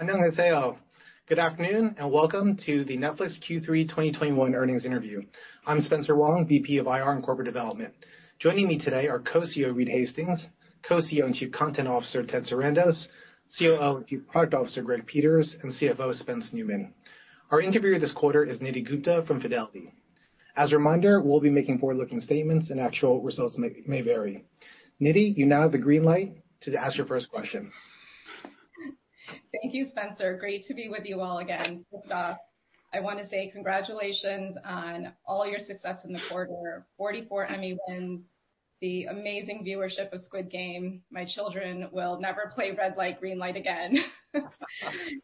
Annyeonghaseyo. Good afternoon, and welcome to the Netflix Q3 2021 earnings interview. I'm Spencer Wang, VP of IR and Corporate Development. Joining me today are Co-CEO Reed Hastings, Co-CEO and Chief Content Officer Ted Sarandos, COO and Chief Product Officer Greg Peters, and CFO Spence Neumann. Our interviewer this quarter is Nidhi Gupta from Fidelity. As a reminder, we'll be making forward-looking statements and actual results may vary. Nidhi, you now have the green light to ask your first question. Thank you, Spencer. Great to be with you all again. First off, I want to say congratulations on all your success in the quarter. 44 Emmy wins, the amazing viewership of Squid Game. My children will never play red light, green light again.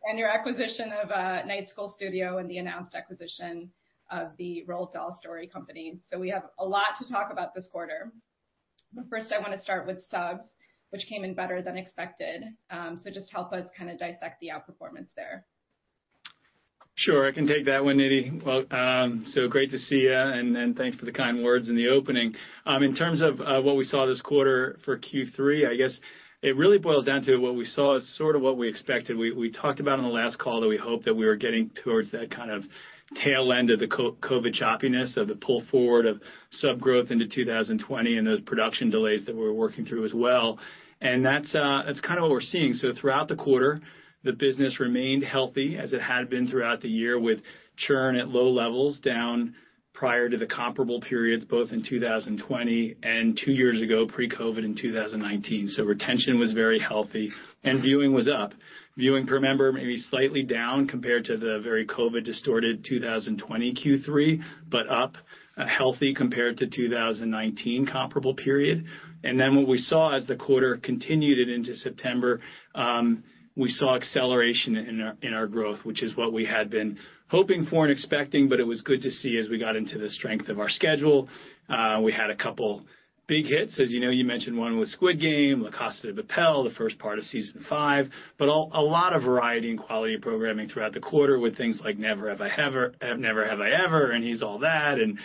And your acquisition of uh, Night School Studio and the announced acquisition of the Roald Dahl Story Company. So we have a lot to talk about this quarter. But First, I want to start with subs, which came in better than expected. Um so just help us kind of dissect the outperformance there. Sure. I can take that one, Nidhi. Well, um, so great to see you, and thanks for the kind words in the opening. Um, in terms of uh, what we saw this quarter for Q3, I guess it really boils down to what we saw is sort of what we expected. We talked about on the last call that we hoped that we were getting towards that kind of tail end of the COVID choppiness, of the pull forward of sub growth into 2020 and those production delays that we're working through as well. And that's uh that's kind of what we're seeing. So throughout the quarter, the business remained healthy as it had been throughout the year, with churn at low levels down prior to the comparable periods, both in 2020 and two years ago, pre-COVID in 2019. Retention was very healthy and viewing was up. Viewing per member maybe slightly down compared to the very COVID-distorted 2020 Q3, but up uh, healthy compared to 2019 comparable period. And then what we saw as the quarter continued into September, um, we saw acceleration in our growth, which is what we had been hoping for and expecting, but it was good to see as we got into the strength of our schedule. Uh, we had a couple big hits. As you know, you mentioned one with Squid Game, La Casa de Papel, the first part of season five, but a lot of variety and quality programming throughout the quarter with things like Never Have I Ever, Never Have I Ever, and He's All That, and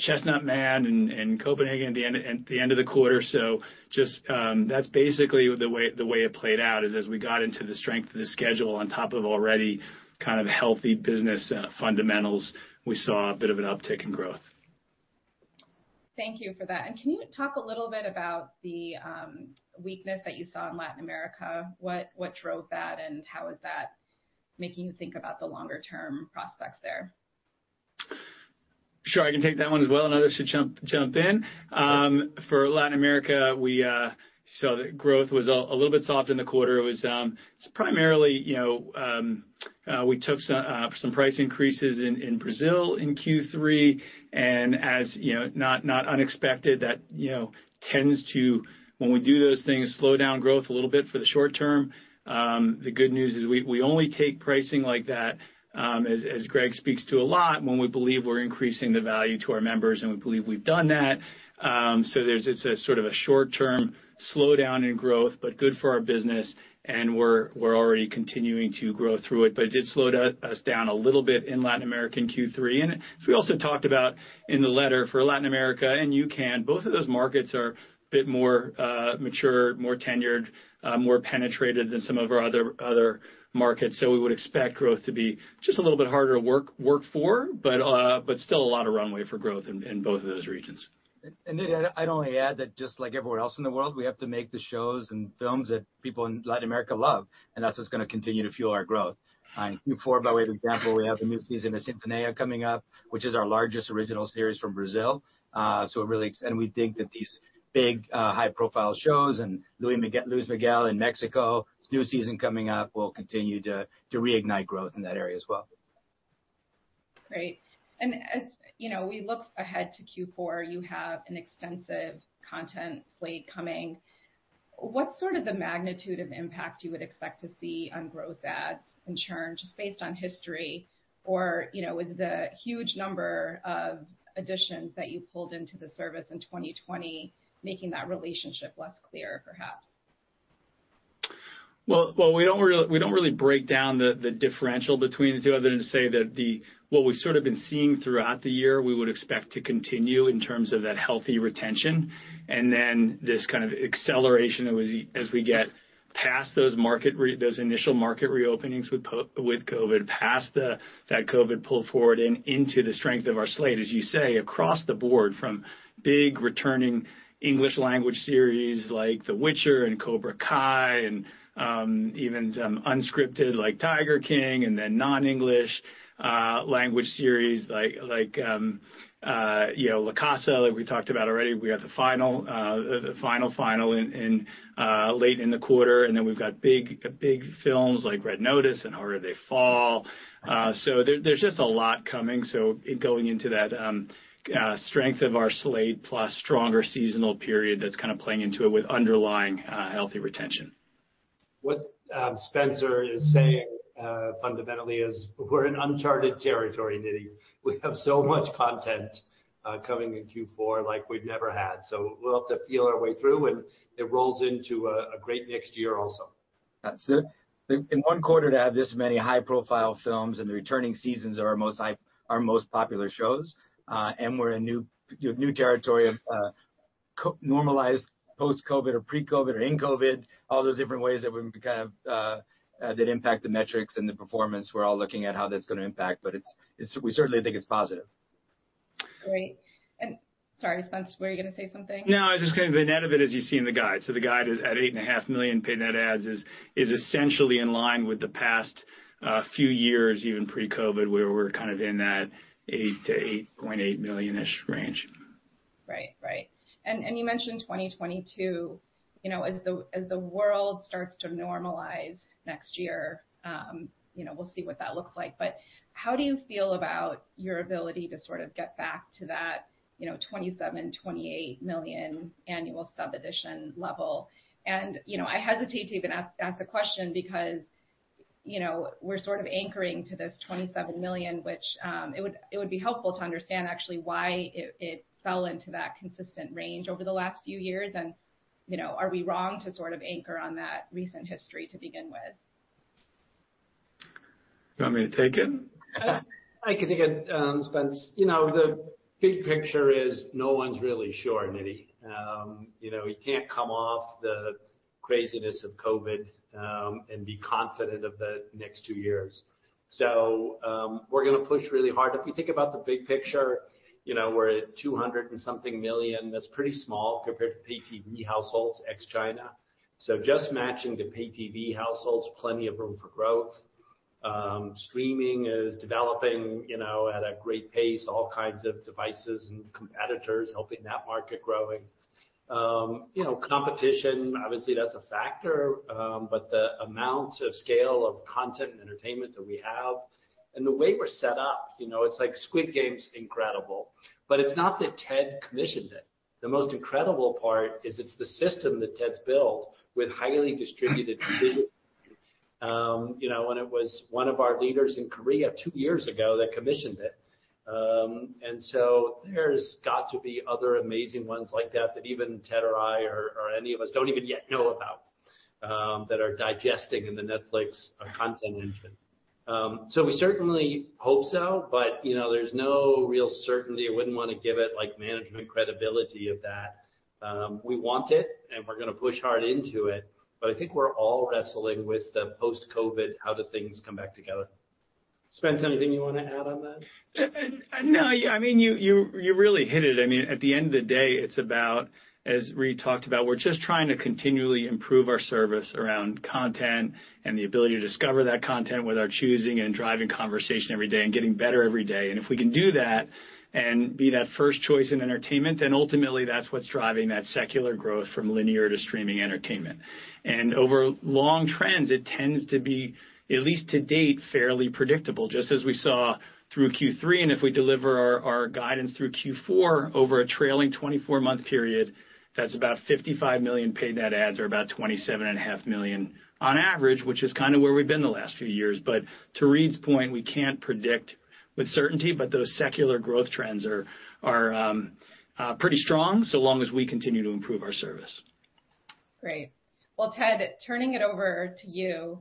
Chestnut Man and Copenhagen at the end of the quarter. So just, um, that's basically the way the way it played out, is as we got into the strength of the schedule on top of already kind of healthy business uh, fundamentals, we saw a bit of an uptick in growth. Thank you for that. And can you talk a little bit about the um, weakness that you saw in Latin America? What drove that, and how is that making you think about the longer-term prospects there? Sure. I can take that one as well, and others should jump in. Um, for Latin America, we uh, saw that growth was a little bit soft in the quarter. It was um, primarily you know, um uh we took some uh, price increases in Brazil in Q3, and as you know, not not unexpected, that you know tends to, when we do those things, slow down growth a little bit for the short term. Um, The good news is we we only take pricing like that, Um, as, as Greg speaks to a lot, when we believe we're increasing the value to our members, and we believe we've done that. Um, so there's it's a sort of a short-term slowdown in growth, but good for our business, and we're we're already continuing to grow through it. But it did slow us down a little bit in Latin America in Q3. As we also talked about in the letter for Latin America and UCAN, both of those markets are a bit more mature, more tenured, more penetrated than some of our other markets. So we would expect growth to be just a little bit harder to work work for, but uh but still a lot of runway for growth in both of those regions. Nidhi, I'd only add that just like everywhere else in the world, we have to make the shows and films that people in Latin America love, and that's what's going to continue to fuel our growth. In Q4, by way of example, we have a new season of Sintonía coming up, which is our largest original series from Brazil. Uh so it really extends we think that these big, high-profile shows and Luis Miguel in Mexico, new season coming up, will continue to reignite growth in that area as well. Great. As we look ahead to Q4, you have an extensive content slate coming. What's sort of the magnitude of impact you would expect to see on growth adds and churn, just based on history? Or, you know, is the huge number of additions that you pulled into the service in 2020 making that relationship less clear, perhaps? Well, well, we don't really we don't really break down the the differential between the two other than to say that what we've sort of been seeing throughout the year, we would expect to continue in terms of that healthy retention. And then this kind of acceleration as we get past those market re those initial market reopenings with COVID, past that COVID pull forward and into the strength of our slate, as you say, across the board from big returning English language series like The Witcher and Cobra Kai and um, even some unscripted like Tiger King and then non-English language series like like um, uh, you know La Casa, like we talked about already. We have the final uh, the final final in, in uh, late in the quarter. And then we've got big big films like Red Notice and Harder They Fall. So there's just a lot coming. So going into that strength of our slate plus stronger seasonal period that's kind of playing into it with underlying healthy retention. What Spencer is saying Uh, fundamentally is we're in uncharted territory, Nidhi. We have so much content uh, coming in Q4 like we've never had. So we'll have to feel our way through, and it rolls into a great next year also. That's it. In one quarter to have this many high-profile films and the returning seasons are our most popular shows, uh, and we're in new territory of normalized post-COVID or pre-COVID or in COVID, all those different ways that we kind of Uh, impact the metrics and the performance. We're all looking at how that's going to impact, but we certainly think it's positive. Great. And sorry, Spencer, were you going to say something? No, I was just going to say the net of it as you see in the guide. So the guide is at 8.5 million paid net adds is essentially in line with the past uh, few years, even pre-COVID, where we're kind of in that 8-8.8 million-ish range. Right. Right. And you mentioned 2022. As the world starts to normalize next year, You know, we'll see what that looks like. But how do you feel about your ability to sort of get back to that you know, 27-28 million annual sub-addition level? And you know, I hesitate to even ask the question because you know, we're sort of anchoring to this 27 million, which um it would be helpful to understand actually why it fell into that consistent range over the last few years. And are we wrong to sort of anchor on that recent history to begin with? You want me to take it? I can take it, um, you know, The big picture is no one's really sure, Nidhi. Um, you know, you can't come off the craziness of COVID um, and be confident of the next two years. So we're going to push really hard. If we think about the big picture, we're at 200 and something million. That's pretty small compared to pay TV households ex-China. So just matching to pay TV households, plenty of room for growth. Streaming is developing you know, at a great pace, all kinds of devices and competitors helping that market growing. Um, you know, competition, obviously, that's a factor. But the amount of scale of content and entertainment that we have and the way we're set up, you know, it's like Squid Game's incredible. But it's not that Ted commissioned it. The most incredible part is it's the system that Ted's built with highly distributed Um, you know, And it was one of our leaders in Korea two years ago that commissioned it. Um, And so there's got to be other amazing ones like that that even Ted or I or or any of us don't even yet know about um, that are digesting in the Netflix content engine. Um, so we certainly hope so, but there's no real certainty. I wouldn't want to give it like management credibility of that. Um, we want it, and we're going to push hard into it. But I think we're all wrestling with the post-COVID, how do things come back together? Spencer, anything you want to add on that? Uh, uh, no, I mean, you really hit it. I mean, at the end of the day, it's about, as Reed talked about, we're just trying to continually improve our service around content and the ability to discover that content with our choosing and driving conversation every day and getting better every day. And if we can do that and be that first choice in entertainment, then ultimately that's what's driving that secular growth from linear to streaming entertainment. And over long trends, it tends to be, at least to date, fairly predictable, just as we saw through Q3. And if we deliver our guidance through Q4 over a trailing 24-month period, that's about 55 million paid net adds or about 27.5 million on average, which is kind of where we've been the last few years. But to Reed's point, we can't predict with certainty, but those secular growth trends are are pretty strong so long as we continue to improve our service. Great. Well, Ted, turning it over to you,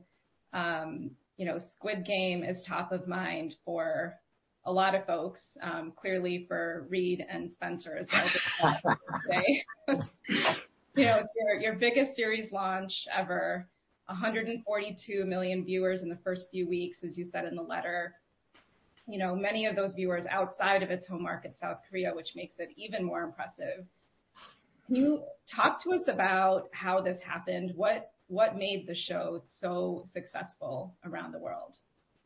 um, you know, Squid Game is top of mind for a lot of folks, um, clearly for Reed and Spencer as well today. It's your, your biggest series launch ever. 142 million viewers in the first few weeks, as you said in the letter. You know, many of those viewers outside of its home market, South Korea, which makes it even more impressive. Can you talk to us about how this happened? What what made the show so successful around the world?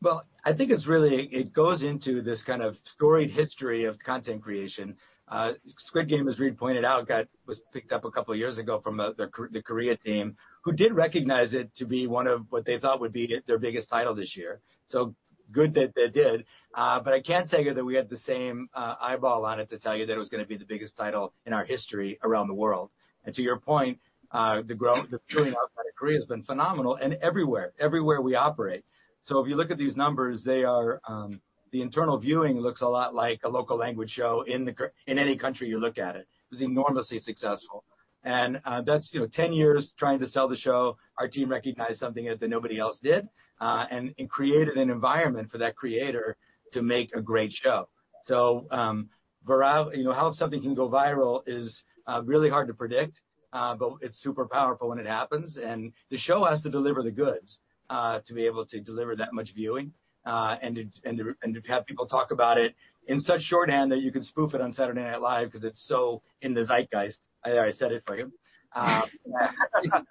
Well, I think it's really it goes into this kind of storied history of content creation. Uh, Squid Game, as Reed pointed out, got was picked up a couple of years ago from a, uh, the, the Korea team, who did recognize it to be one of what they thought would be their biggest title this year. So good that they did. Uh, but I can't tell you that we had the same uh, eyeball on it to tell you that it was going to be the biggest title in our history around the world. And to your point, uh, the growth, the viewing outside of Korea has been phenomenal, and everywhere, everywhere we operate. So if you look at these numbers, they are um, the internal viewing looks a lot like a local language show in the in any country you look at it. It was enormously successful, and uh, that's you know 10 years trying to sell the show. Our team recognized something that nobody else did, uh, and, created an environment for that creator to make a great show. So um, viral, you know how something can go viral is uh, really hard to predict, but it's super powerful when it happens. And the show has to deliver the goods to be able to deliver that much viewing uh, and to, have people talk about it in such shorthand that you can spoof it on Saturday Night Live because it's so in the zeitgeist. I, I said it for you. Um,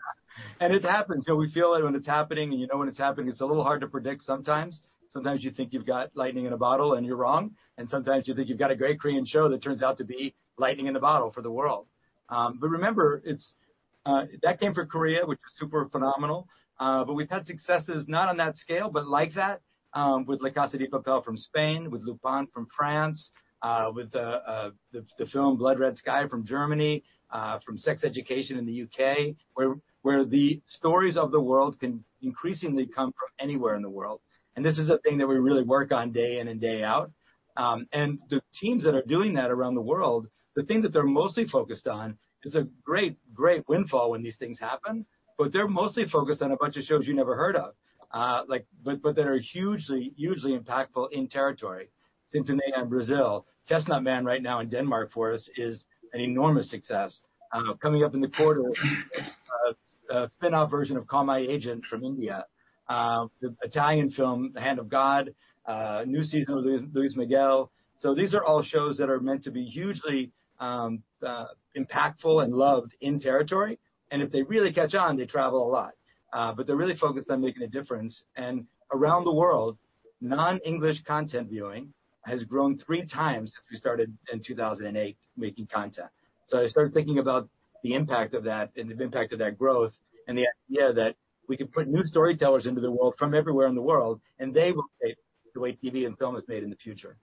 and it happens. You know, we feel it when it's happening, and you know when it's happening. It's a little hard to predict sometimes. Sometimes you think you've got lightning in a bottle, and you're wrong. And sometimes you think you've got a great Korean show that turns out to be lightning in the bottle for the world. Um, but remember, it's uh, that came for Korea, which is super phenomenal. Uh, but we've had successes not on that scale, but like that um, with La Casa de Papel from Spain, with Lupin from France, uh, with uh, the, the film Blood Red Sky from Germany, uh, from Sex Education in the UK, where where the stories of the world can increasingly come from anywhere in the world. And this is a thing that we really work on day in and day out. Um, and the teams that are doing that around the world, the thing that they're mostly focused on is a great, great windfall when these things happen, but they're mostly focused on a bunch of shows you never heard of uh, like, but, but that are hugely, hugely impactful in territory. Sintonía in Brazil, Chestnut Man right now in Denmark for us is an enormous success. Uh, coming up in the quarter, uh, a spin-off version of Call My Agent from India, uh, the Italian film The Hand of God, uh, new season of Luis Miguel. So these are all shows that are meant to be hugely um, uh, impactful and loved in territory. And if they really catch on, they travel a lot. Uh, but they're really focused on making a difference. And around the world, non-English content viewing has grown three times since we started in 2008 making content. So I started thinking about the impact of that and the impact of that growth and the idea that we can put new storytellers into the world from everywhere in the world and they will shape the way TV and film is made in the future.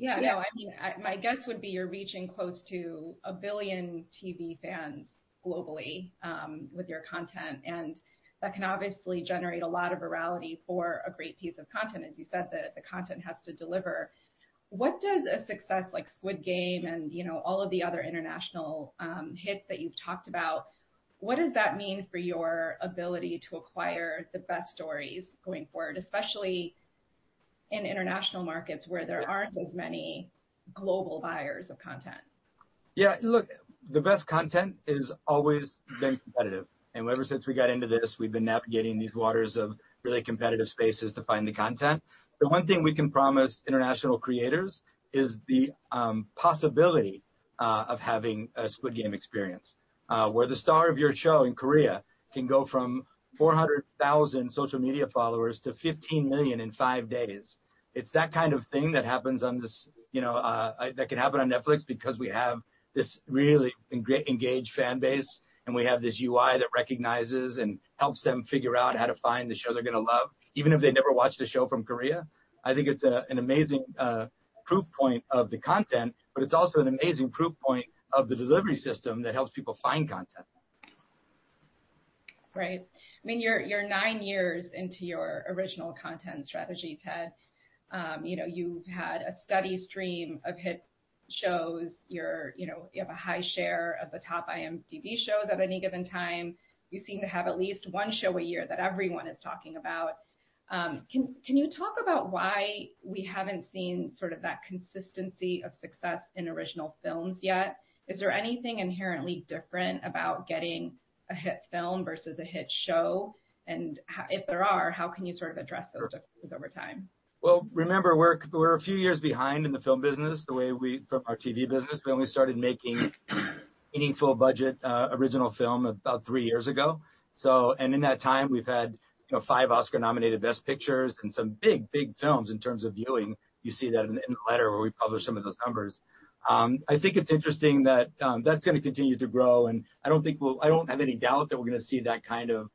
Yeah, no, I mean, I, my guess would be you're reaching close to a billion TV fans globally um, with your content. And that can obviously generate a lot of virality for a great piece of content. As you said, the, the content has to deliver. What does a success like Squid Game and you know all of the other international um, hits that you've talked about? What does that mean for your ability to acquire the best stories going forward, especially in international markets where there aren't as many global buyers of content? Yeah, look, the best content has always been competitive. And ever since we got into this, we've been navigating these waters of really competitive spaces to find the content. The one thing we can promise international creators is the um, possibility uh, of having a Squid Game experience, uh, where the star of your show in Korea can go from 400,000 social media followers to 15 million in five days. It's that kind of thing that happens on this, you know, uh, that can happen on Netflix because we have this really engaged fan base, and we have this UI that recognizes and helps them figure out how to find the show they're going to love, even if they never watched a show from Korea. I think it's a, an amazing uh, proof point of the content, but it's also an amazing proof point of the delivery system that helps people find content. Right. I mean, you're you're nine years into your original content strategy, Ted. Um, you know, you've had a steady stream of hit shows. You're, you know, you have a high share of the top IMDb shows at any given time. You seem to have at least one show a year that everyone is talking about. Um, can can you talk about why we haven't seen sort of that consistency of success in original films yet? Is there anything inherently different about getting a hit film versus a hit show? And if there are, how can you sort of address those differences over time? Well, remember, we're we're a few years behind in the film business, the way we from our TV business. We only started making meaningful budget uh, original film about three years ago. So, and in that time, we've had you know five Oscar-nominated Best Pictures and some big, big films in terms of viewing. You see that in, in the letter where we publish some of those numbers. Um, I think it's interesting that um, that's going to continue to grow, and I don't think we'll. I don't have any doubt that we're going to see that kind of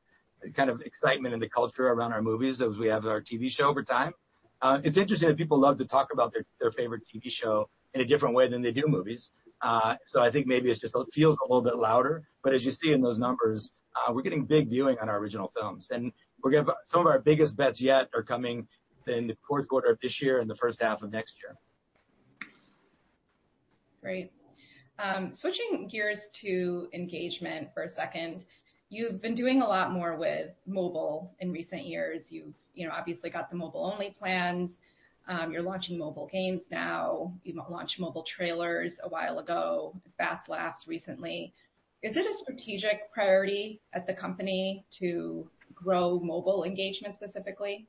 kind of excitement in the culture around our movies as we have our TV show over time. Uh, it's interesting that people love to talk about their, their favorite TV show in a different way than they do movies. Uh, so I think maybe it's just it feels a little bit louder. But as you see in those numbers, uh, we're getting big viewing on our original films, and we're some of our biggest bets yet are coming in the fourth quarter of this year and the first half of next year. Great. Um, switching gears to engagement for a second. You've been doing a lot more with mobile in recent years. You've, you know, obviously got the mobile-only plans. Um, you're launching mobile games now. You launched mobile trailers a while ago, Fast Laughs recently. Is it a strategic priority at the company to grow mobile engagement specifically?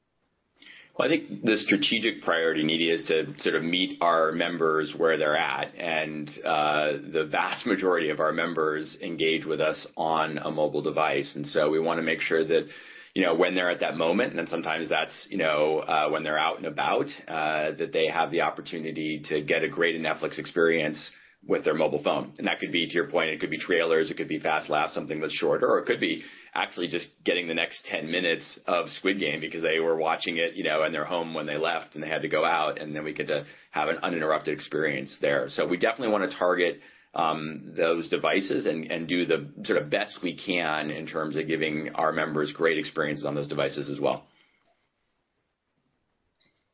Well, I think the strategic priority, Nidhi, is to sort of meet our members where they're at. And uh, the vast majority of our members engage with us on a mobile device. And so we want to make sure that, you know, when they're at that moment, and then sometimes that's, you know, uh, when they're out and about, uh, that they have the opportunity to get a great Netflix experience with their mobile phone. And that could be, to your point, it could be trailers, it could be fast laughs, something that's shorter, or it could be actually just getting the next 10 minutes of Squid Game because they were watching it, you know, in their home when they left and they had to go out, and then we get to have an uninterrupted experience there. So we definitely want to target um, those devices and, and do the sort of best we can in terms of giving our members great experiences on those devices as well.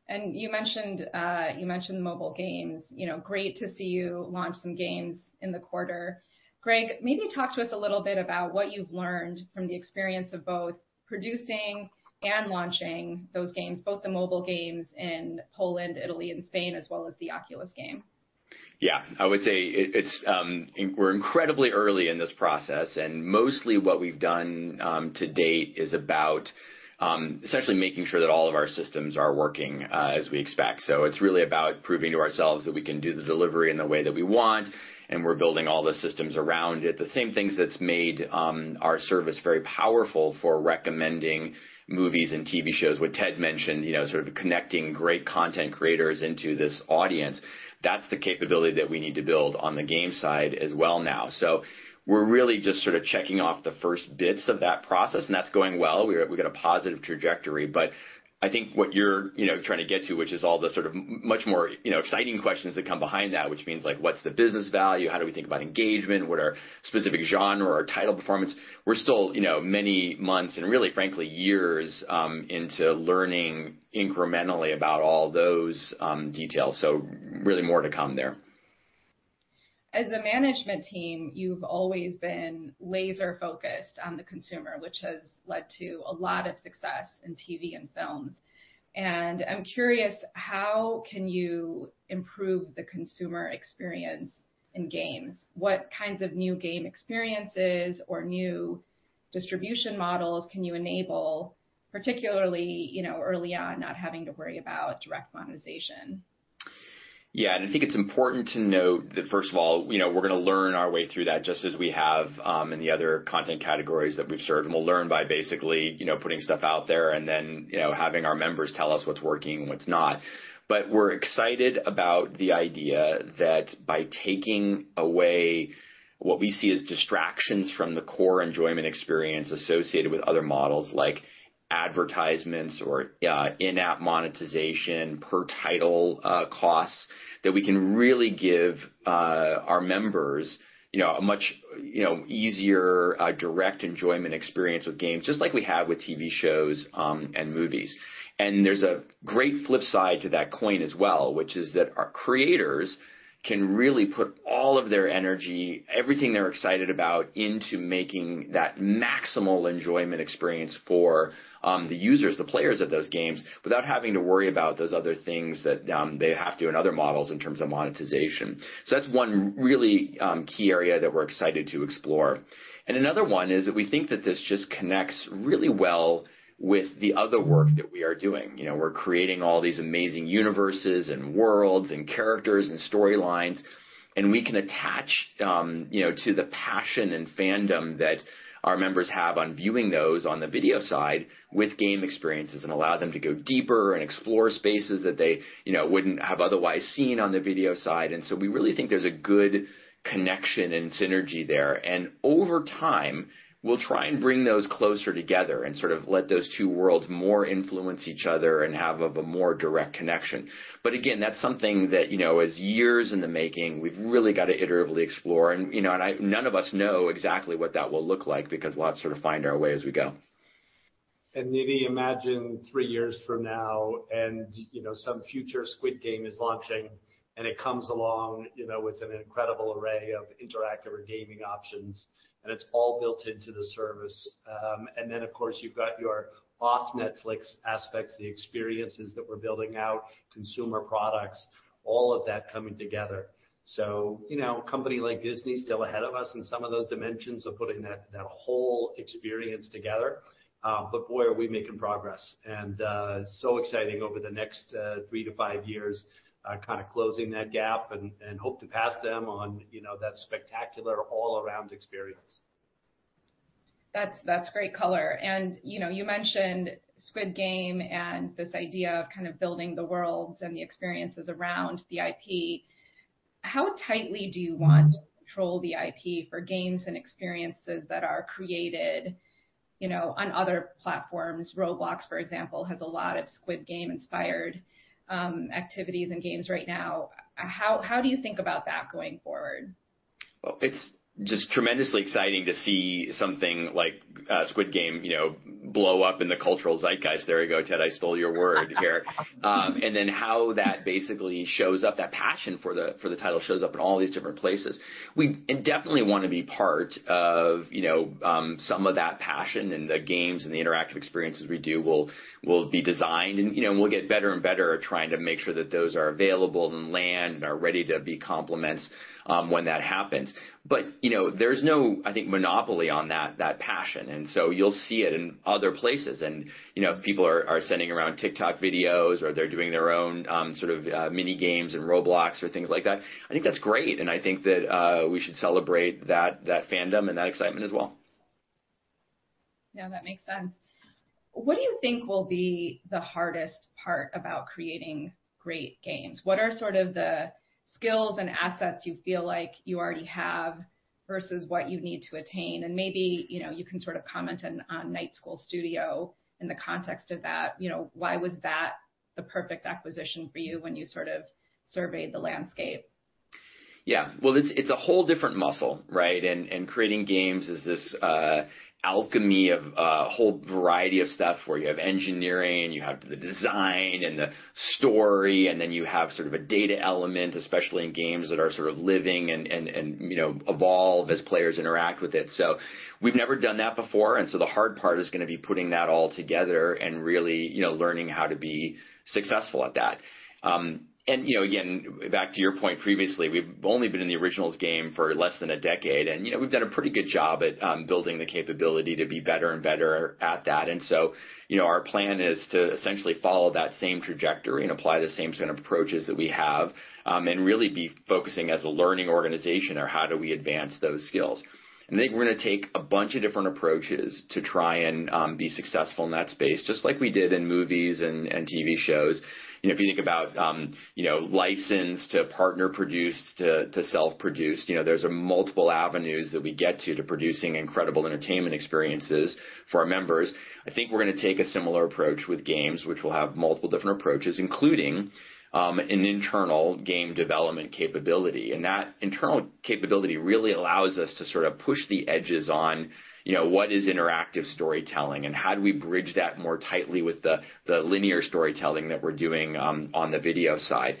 And you mentioned uh, you mentioned mobile games. You know, great to see you launch some games in the quarter. Greg, maybe talk to us a little bit about what you've learned from the experience of both producing and launching those games, both the mobile games in Poland, Italy, and Spain, as well as the Oculus game. Yeah, I would say it's um, we're incredibly early in this process, and mostly what we've done um, to date is about essentially making sure that all of our systems are working uh, as we expect. So it's really about proving to ourselves that we can do the delivery in the way that we want, and we're building all the systems around it. The same things that's made um, our service very powerful for recommending movies and TV shows. What Ted mentioned, you know, sort of connecting great content creators into this audience. That's the capability that we need to build on the game side as well now. We're really just sort of checking off the first bits of that process, and that's going well. We've got a positive trajectory, but I think what you're, you know, trying to get to, which is all the sort of much more, you know, exciting questions that come behind that, which means like, what's the business value? How do we think about engagement? What are specific genre or title performance? We're still, you know, many months and really, frankly, years um, into learning incrementally about all those um, details. So really more to come there as a management team, you've always been laser focused on the consumer, which has led to a lot of success in TV and films. And I'm curious, how can you improve the consumer experience in games? What kinds of new game experiences or new distribution models can you enable, particularly, you know, early on, not having to worry about direct monetization? Yeah, and I think it's important to note that first of all, you know, we're going to learn our way through that just as we have um, in the other content categories that we've served, and we'll learn by basically, you know, putting stuff out there and then, you know, having our members tell us what's working and what's not. But we're excited about the idea that by taking away what we see as distractions from the core enjoyment experience associated with other models like advertisements or uh, in-app monetization, per title uh, costs, that we can really give uh, our members you know, a much, you know, easier, direct enjoyment experience with games, just like we have with TV shows um, and movies. And there's a great flip side to that coin as well, which is that our creators can really put all of their energy, everything they're excited about, into making that maximal enjoyment experience for um, the users, the players of those games, without having to worry about those other things that um, they have to in other models in terms of monetization. So that's one really um, key area that we're excited to explore. And another one is that we think that this just connects really well with the other work that we are doing. You know, we're creating all these amazing universes and worlds and characters and storylines, and we can attach, um, you know, to the passion and fandom that our members have on viewing those on the video side with game experiences and allow them to go deeper and explore spaces that they, you know, wouldn't have otherwise seen on the video side. And so we really think there's a good connection and synergy there. And over time, we'll try and bring those closer together and sort of let those two worlds more influence each other and have of a more direct connection. But again, that's something that, you know, is years in the making. We've really got to iteratively explore. And, you know, and I, none of us know exactly what that will look like because we'll have to sort of find our way as we go. And Nidhi, imagine three years from now and, you know, some future Squid Game is launching and it comes along, you know, with an incredible array of interactive or gaming options and it's all built into the service. Um, and then, of course, you've got your off Netflix aspects, the experiences that we're building out, consumer products, all of that coming together. So, you know, a company like Disney still ahead of us in some of those dimensions of putting that that whole experience together. Uh, but boy, are we making progress. And uh, so exciting over the next uh, three to five years Uh, kind of closing that gap and hope to pass them on, you know, that spectacular all-around experience. That's great color. And, you know, you mentioned Squid Game and this idea of kind of building the worlds and the experiences around the IP. How tightly do you want to control the IP for games and experiences that are created, you know, on other platforms? Roblox, for example, has a lot of Squid Game-inspired activities and games right now. How how do you think about that going forward? Well, it's just tremendously exciting to see something like uh, Squid Game, you know, blow up in the cultural zeitgeist. There you go, Ted. I stole your word here. Um, and then how that basically shows up, that passion for the for the title shows up in all these different places. We definitely want to be part of, you know, um, some of that passion and the games and the interactive experiences we do will will be designed, and you know, we'll get better and better at trying to make sure that those are available and land and are ready to be complements um, when that happens. But you know, there's no, I think, monopoly on that that passion, and so you'll see it in other places. And you know, people are, are sending around TikTok videos, or they're doing their own um, sort of uh, mini games and Roblox or things like that. I think that's great, and I think that uh, we should celebrate that that fandom and that excitement as well. Yeah, that makes sense. What do you think will be the hardest part about creating great games? What are sort of the skills and assets you feel like you already have versus what you need to attain? And maybe, you know, you can sort of comment on, on Night School Studio in the context of that. You know, why was that the perfect acquisition for you when you sort of surveyed the landscape? Yeah, well, it's it's a whole different muscle, right? And and creating games is this uh, alchemy of a whole variety of stuff where you have engineering, you have the design and the story, and then you have sort of a data element, especially in games that are sort of living and, and, and you know, evolve as players interact with it. So we've never done that before, and so the hard part is going to be putting that all together and really, you know, learning how to be successful at that. Um, and you know, again, back to your point previously, we've only been in the originals game for less than a decade, and you know, we've done a pretty good job at um, building the capability to be better and better at that. And so, you know, our plan is to essentially follow that same trajectory and apply the same kind of approaches that we have, um, and really be focusing as a learning organization or how do we advance those skills. And I think we're going to take a bunch of different approaches to try and um, be successful in that space, just like we did in movies and, and TV shows you know, if you think about, um, you know, licensed to partner produced to, to self-produced, you know, there's a multiple avenues that we get to to producing incredible entertainment experiences for our members. I think we're going to take a similar approach with games, which will have multiple different approaches, including um, an internal game development capability. And that internal capability really allows us to sort of push the edges on you know, what is interactive storytelling and how do we bridge that more tightly with the, the linear storytelling that we're doing um, on the video side.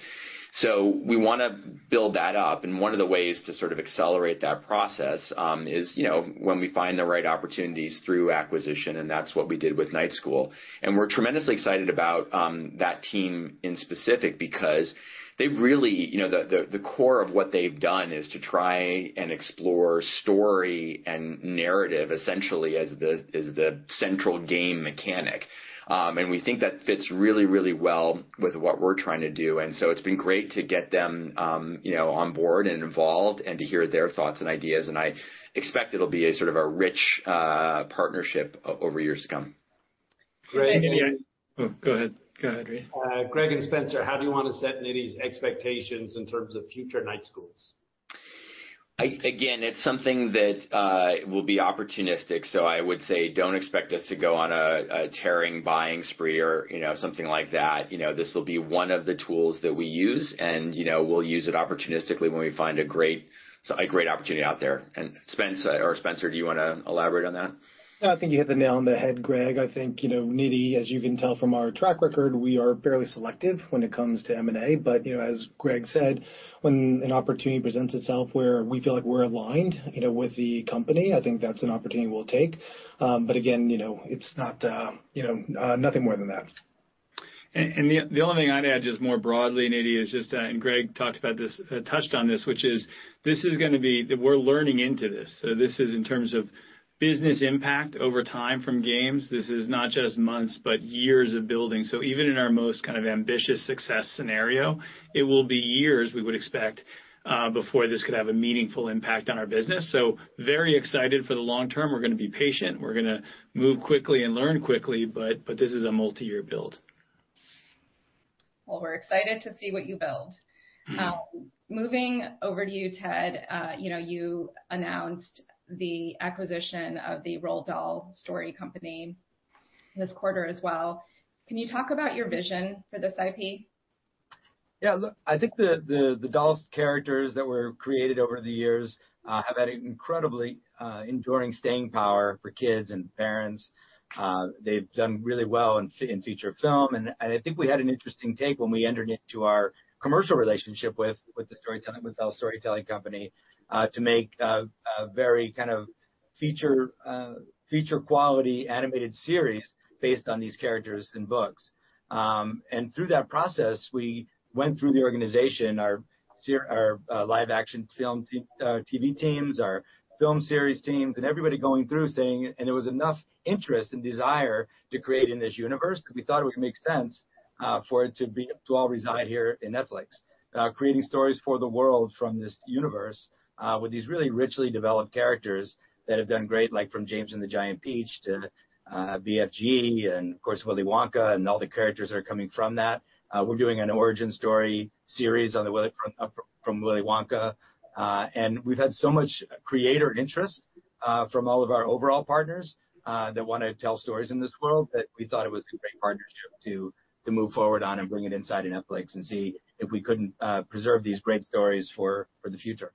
So we want to build that up, and one of the ways to sort of accelerate that process um, is, you know, when we find the right opportunities through acquisition, and that's what we did with Night School. And we're tremendously excited about um, that team in specific because they really, you know, the, the, the core of what they've done is to try and explore story and narrative essentially as the as the central game mechanic. Um, and we think that fits really, really well with what we're trying to do. And so it's been great to get them, um, you know, on board and involved and to hear their thoughts and ideas. And I expect it'll be a sort of a rich uh, partnership over years to come. Great. Oh, go ahead. Go ahead, Reed. Uh, Greg and Spencer, how do you want to set Nidhi's expectations in terms of future night schools? I, again, it's something that uh, will be opportunistic. So I would say, don't expect us to go on a, a tearing buying spree or you know something like that. You know, this will be one of the tools that we use, and you know we'll use it opportunistically when we find a great a great opportunity out there. And Spencer or Spencer, do you want to elaborate on that? I think you hit the nail on the head, Greg. I think, you know, Nidhi, as you can tell from our track record, we are fairly selective when it comes to M&A. But, you know, as Greg said, when an opportunity presents itself where we feel like we're aligned, you know, with the company, I think that's an opportunity we'll take. Um, but again, you know, it's not, uh, you know, uh, nothing more than that. And the the only thing I'd add just more broadly, Nidhi, is just, uh, and Greg talked about this, touched on this, which is this is gonna be. We're learning into this. So this is in terms of business impact over time from games. This is not just months, but years of building. So even in our most kind of ambitious success scenario, it will be years, we would expect, uh, before this could have a meaningful impact on our business. So very excited for the long term. We're gonna be patient. We're gonna move quickly and learn quickly, but but this is a multi-year build. Well, we're excited to see what you build. Mm-hmm. Um, moving over to you, Ted, uh, you know, you announced the acquisition of the Roald Dahl story company this quarter as well. Can you talk about your vision for this IP? Yeah, look, I think the Dahl characters that were created over the years uh, have had an incredibly uh, enduring staying power for kids and parents. Uh, they've done really well in, feature film, and, I think we had an interesting take when we entered into our commercial relationship with the Dahl Storytelling Company to make a very kind of feature uh, feature quality animated series based on these characters and books. Um, and through that process, we went through the organization, our uh, live action film uh, TV teams, our film series teams, and everybody going through saying, and there was enough interest and desire to create in this universe that we thought it would make sense uh, for it to be to all reside here in Netflix, uh, creating stories for the world from this universe uh, with these really richly developed characters that have done great, like from James and the Giant Peach to uh, BFG and of course Willy Wonka and all the characters that are coming from that. Uh, we're doing an origin story series on the Willy, from, uh, from Willy Wonka, uh, and we've had so much creator interest uh, from all of our overall partners uh, that want to tell stories in this world that we thought it was a great partnership to to move forward on and bring it inside Netflix and see if we couldn't uh, preserve these great stories for for the future.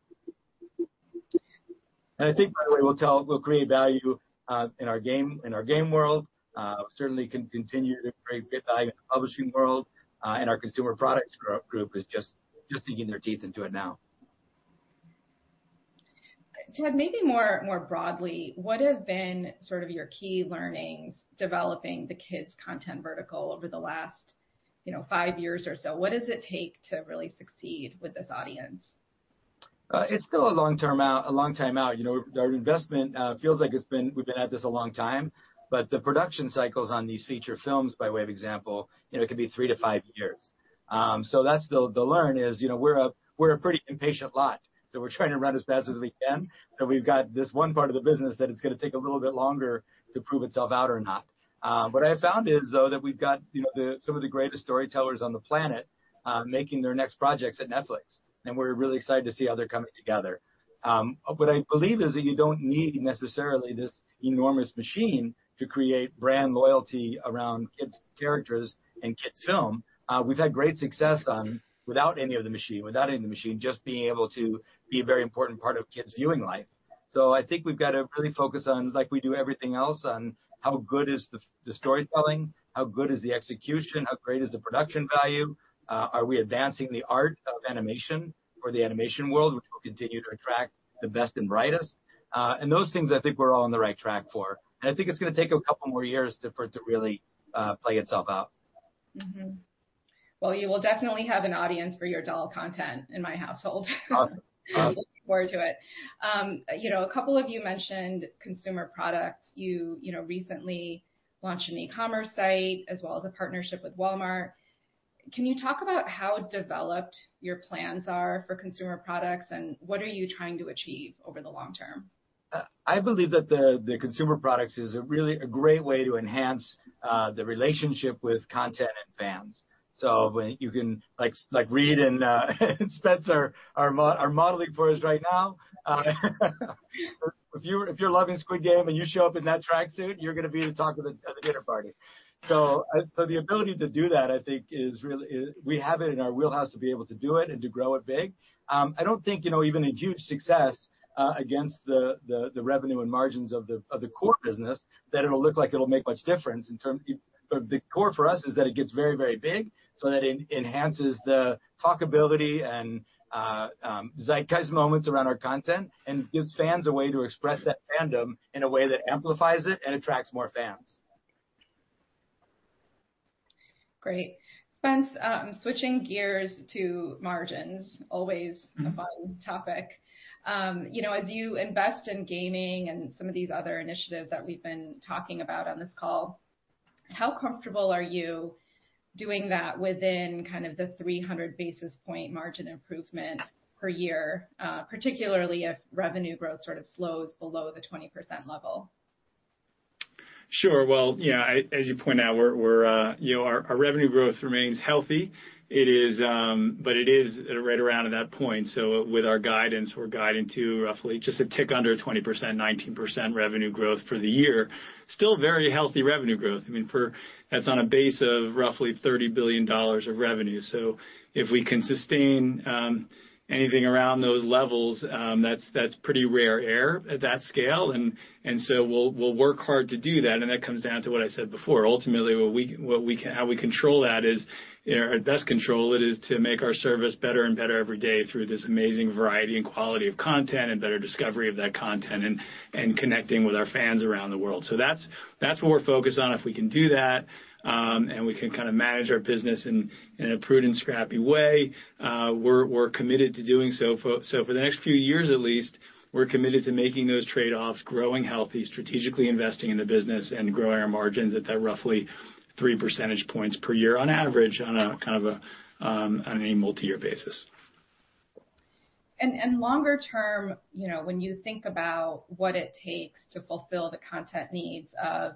And I think, by the way, we'll tell, we'll create value uh, in our game in our game world. Uh, certainly can continue to create value in the publishing world, uh, and our consumer products group is just just sinking their teeth into it now. Ted, maybe more more broadly, what have been sort of your key learnings developing the kids content vertical over the last, you know, five years or so? What does it take to really succeed with this audience? Uh, it's still a long term out, a long time out. You know, our investment uh, feels like it's been we've been at this a long time, but the production cycles on these feature films, by way of example, you know, it could be three to five years. Um, so that's the the learn is, you know, we're a we're a pretty impatient lot. So we're trying to run as fast as we can. So we've got this one part of the business that it's going to take a little bit longer to prove itself out or not. Um, what I have found is though that we've got you know some of the greatest storytellers on the planet uh, making their next projects at Netflix and we're really excited to see how they're coming together. Um, what I believe is that you don't need necessarily this enormous machine to create brand loyalty around kids' characters and kids' film. Uh, we've had great success on without any of the machine, without any of the machine, just being able to be a very important part of kids' viewing life. So I think we've got to really focus on, like we do everything else, on how good is the, the storytelling, how good is the execution, how great is the production value, Are we advancing the art of animation for the animation world, which will continue to attract the best and brightest? Uh and those things I think we're all on the right track for. And I think it's going to take a couple more years for it to really play itself out. Well, you will definitely have an audience for your Dahl content in my household. Awesome. Looking forward to it. Um you know, a couple of you mentioned consumer products. You you know, recently launched an e-commerce site as well as a partnership with Walmart. Can you talk about how developed your plans are for consumer products, and what are you trying to achieve over the long term? I believe that the consumer products is a really a great way to enhance uh, the relationship with content and fans. So when you can, like Reed and uh, Spencer are modeling for us right now. Uh, if you're loving "Squid Game" and you show up in that tracksuit, you're going to be the talk of the dinner party. So, so the ability to do that, I think is really is, we have it in our wheelhouse to be able to do it and to grow it big. I don't think you know even a huge success uh, against the the the revenue and margins of the of the core business, that it'll look like it'll make much difference. In terms. But the core for us is that it gets very, very big so that it enhances the talkability and uh, um, zeitgeist moments around our content and gives fans a way to express that fandom in a way that amplifies it and attracts more fans. Great. Spence, um, switching gears to margins, always a mm-hmm. fun topic. Um, you know, as you invest in gaming and some of these other initiatives that we've been talking about on this call, how comfortable are you doing that within kind of the 300 basis point margin improvement per year, uh, particularly if revenue growth sort of slows below the 20% level? Sure. Well, yeah, as you point out, we're, uh, you know, our revenue growth remains healthy. It is um, but it is right around at that point. So with our guidance, we're guiding to roughly just a tick under 20%, 19% revenue growth for the year. Still very healthy revenue growth. I mean, for that's on a base of roughly $30 billion of revenue. So if we can sustain um, anything around those levels, um, that's that's pretty rare air at that scale. And and so we'll we'll work hard to do that, and that comes down to what I said before. Ultimately, what we what we can, how we control that is, our best control it is to make our service better and better every day through this amazing variety and quality of content and better discovery of that content and connecting with our fans around the world. So that's that's what we're focused on. If we can do that, and we can kind of manage our business in a prudent, scrappy way, Uh we're we're committed to doing so. For so for the next few years at least, we're committed to making those trade-offs, growing healthy, strategically investing in the business, and growing our margins at that roughly three percentage points per year on average on a kind of a um multi-year basis. And and longer term, you know, when you think about what it takes to fulfill the content needs of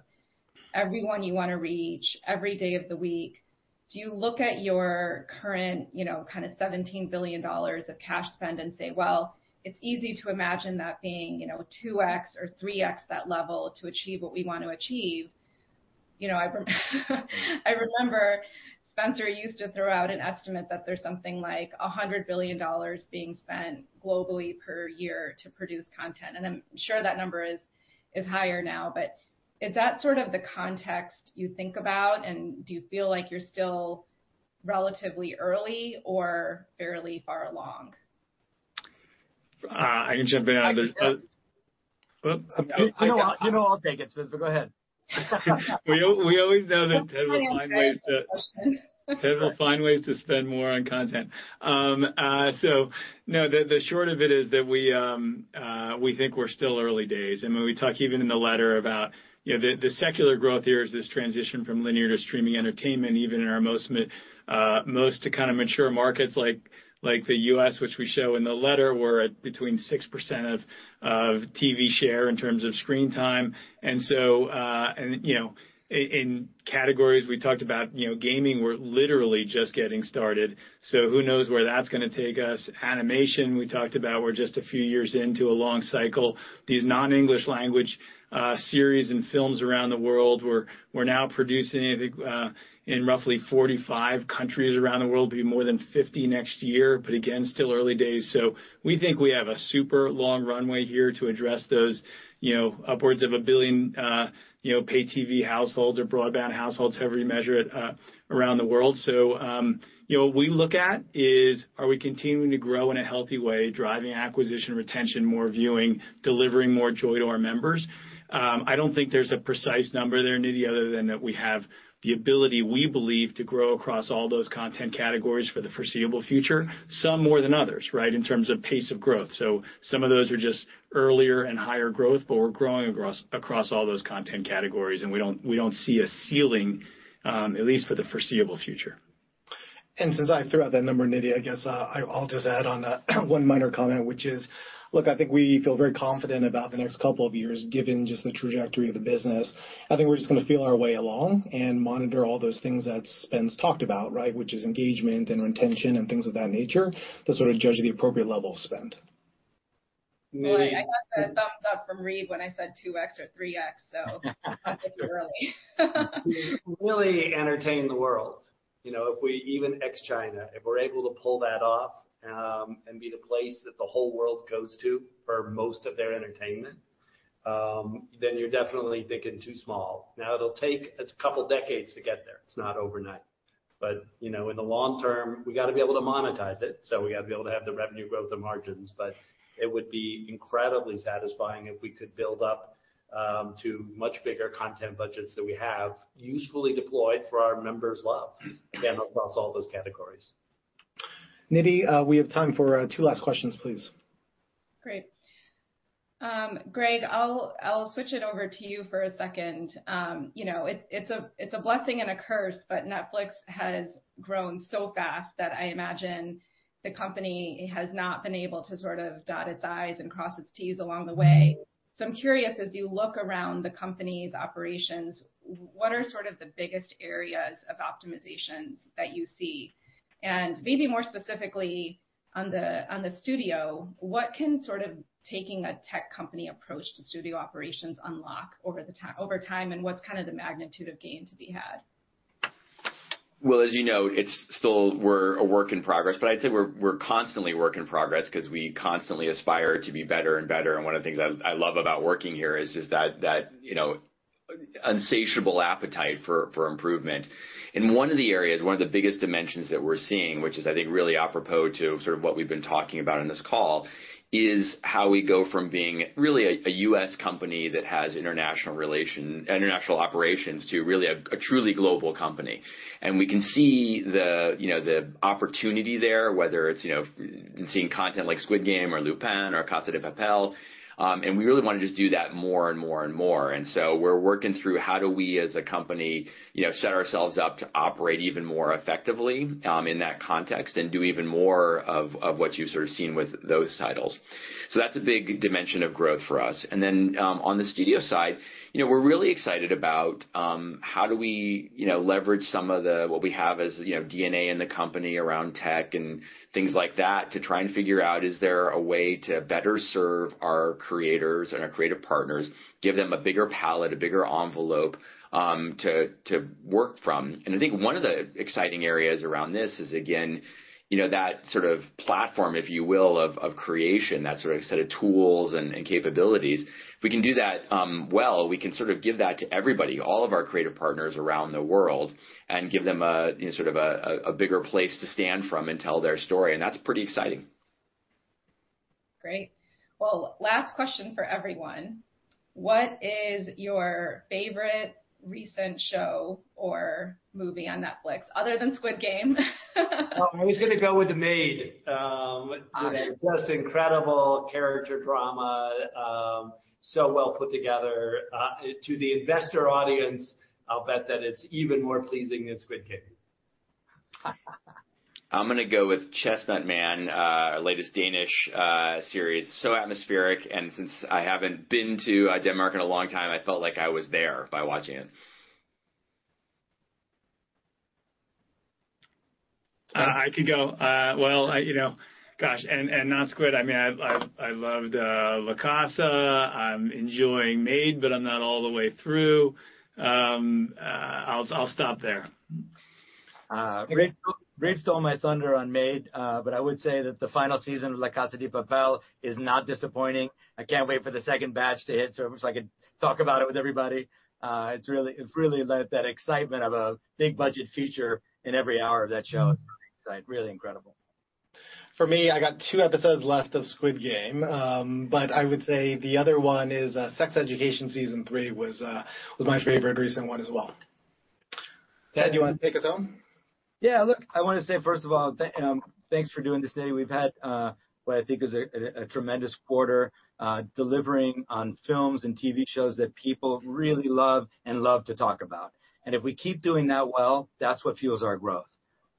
everyone you want to reach every day of the week, do you look at your current you know, kind of $17 billion of cash spend and say, well, it's easy to imagine that being you know, 2x or 3x that level to achieve what we want to achieve? You know, I I remember Spencer used to throw out an estimate that there's something like $100 billion being spent globally per year to produce content, and I'm sure that number is is higher now. Is that sort of the context you think about, and do you feel like you're still relatively early or fairly far along? I can jump in on this. You know I'll take it, Spence, but go ahead. We we always know that Ted will find ways to Ted will find ways to spend more on content. Um, uh, So, no, the the short of it is that we um, uh, we think we're still early days. And when we talk even in the letter about the secular growth here is this transition from linear to streaming entertainment, even in our most uh most to kind of mature markets like like the U.S., which we show in the letter, we're at between 6% of of TV share in terms of screen time. And so uh and you know, in categories we talked about, you know, gaming, we're literally just getting started. So who knows where that's going to take us. Animation, we talked about, we're just a few years into a long cycle. These non-English language Uh, series and films around the world, we're we're now producing, I think, uh, in roughly 45 countries around the world, be more than 50 next year. But again, still early days. So we think we have a super long runway here to address those you know, upwards of a billion uh, you know, pay TV households or broadband households, however you measure it, uh, around the world. Um, You know, what we look at is, are we continuing to grow in a healthy way, driving acquisition, retention, more viewing, delivering more joy to our members? Um, I don't think there's a precise number there, Nidhi, other than that we have the ability, we believe, to grow across all those content categories for the foreseeable future, some more than others, right, in terms of pace of growth. So some of those are just earlier and higher growth, but we're growing across across all those content categories, and we don't we don't see a ceiling, um, at least for the foreseeable future. And since I threw out that number, Nidhi, I guess uh, I'll just add on uh, one minor comment, which is, look, I think we feel very confident about the next couple of years, given just the trajectory of the business. I think we're just going to feel our way along and monitor all those things that Spence talked about, right, which is engagement and retention and things of that nature to sort of judge the appropriate level of spend. Well, I got the thumbs up from Reed when I said 2x or 3x, so not too early. Really entertain the world. You know, if we even ex-China, if we're able to pull that off, um, and be the place that the whole world goes to for most of their entertainment, um, then you're definitely thinking too small. Now, it'll take a couple decades to get there. It's not overnight. But you know, in the long term, we got to be able to monetize it, so we got to be able to have the revenue growth and margins. But it would be incredibly satisfying if we could build up Um, to much bigger content budgets that we have usefully deployed for our members' love, again, across all those categories. Nidhi, uh, we have time for uh, two last questions, please. Great. Um, Greg, I'll switch it over to you for a second. Um, it's a it's a blessing and a curse, but Netflix has grown so fast that I imagine the company has not been able to sort of dot its I's and cross its T's along the way. I'm curious, as you look around the company's operations, what are sort of the biggest areas of optimizations that you see? And maybe more specifically on the studio, what can sort of taking a tech company approach to studio operations unlock over time, and what's kind of the magnitude of gain to be had? Well, as you know, it's still we're a work in progress, but I'd say we're we're constantly work in progress because we constantly aspire to be better and better. And one of the things I love about working here is just that that, you know insatiable appetite for improvement. And one of the areas, one of the biggest dimensions that we're seeing, which is, I think, really apropos to sort of what we've been talking about in this call, is how we go from being really a U.S. company that has international relation, international operations to really a truly global company. And we can see the opportunity there, whether it's seeing content like "Squid Game" or "Lupin" or Casa de Papel." We really want to just do that more and more and more. And so we're working through how do we, as a company, you know, set ourselves up to operate even more effectively um, in that context and do even more of, of what you've sort of seen with those titles. So that's a big dimension of growth for us. And then um, on the studio side, we're really excited about um, how do we you know, leverage some of the what we have as you know DNA in the company around tech and things like that to try and figure out, is there a way to better serve our creators and our creative partners, give them a bigger palette, a bigger envelope um, to to work from. And I think one of the exciting areas around this is, again, you know, that sort of platform, if you will, of of creation, that sort of set of tools and capabilities. If we can do that um, well, we can sort of give that to everybody, all of our creative partners around the world, and give them a sort of a bigger place to stand from and tell their story. And that's pretty exciting. Great. Well, last question for everyone. What is your favorite recent show or movie on Netflix other than "Squid Game"? I was going to go with "The Maid." Um, just incredible character drama, um, so well put together. Uh, to the investor audience, I'll bet that it's even more pleasing than "Squid Game. I'm going to go with "Chestnut Man," our latest Danish uh, series. So atmospheric, and since I haven't been to Denmark in a long time, I felt like I was there by watching it. I could go. Well, gosh, and, and not "Squid," I mean, I I, I loved "La Casa." I'm enjoying Maid, but I'm not all the way through. I'll I'll stop there. Uh, Reed, Reed stole my thunder on Maid, uh, but I would say that the final season of La Casa de Papel is not disappointing. I can't wait for the second batch to hit so, so I can talk about it with everybody. Uh, it's really, it's really that, that excitement of a big budget feature in every hour of that show. It's really, really incredible. For me, I got two episodes left of Squid Game, um, but I would say the other one is uh, Sex Education season three was uh, was my favorite recent one as well. Ted, do you want to take us home? Yeah, look, I want to say first of all, th- um, thanks for doing this today. We've had uh, what I think is a, a, a tremendous quarter, uh, delivering on films and TV shows that people really love and love to talk about. And if we keep doing that well, that's what fuels our growth.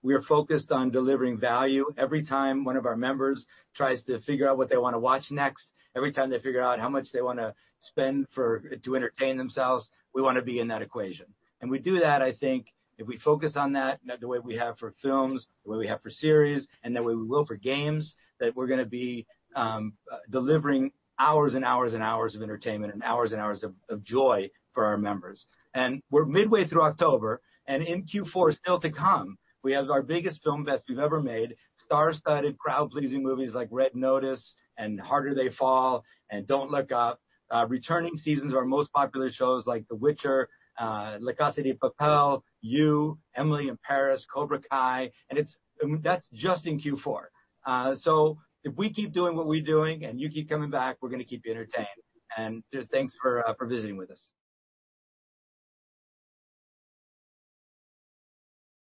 We are focused on delivering value every time one of our members tries to figure out what they want to watch next. Every time they figure out how much they want to spend to entertain themselves, we want to be in that equation. And we do that, I think, if we focus on that the way we have for films, the way we have for series, and the way we will for games, that we're going to be um, delivering hours and hours and hours of entertainment and hours and hours of, joy for our members. And we're midway through October, and in Q4 still to come, we have our biggest film bets we've ever made, star-studded, crowd-pleasing movies like Red Notice and Harder They Fall and Don't Look Up, uh, returning seasons of our most popular shows like The Witcher, uh, La Casa de Papel, You, Emily in Paris, Cobra Kai, and it's that's just in Q4. Uh, so if we keep doing what we're doing and you keep coming back, we're going to keep you entertained. And thanks for uh, for visiting with us.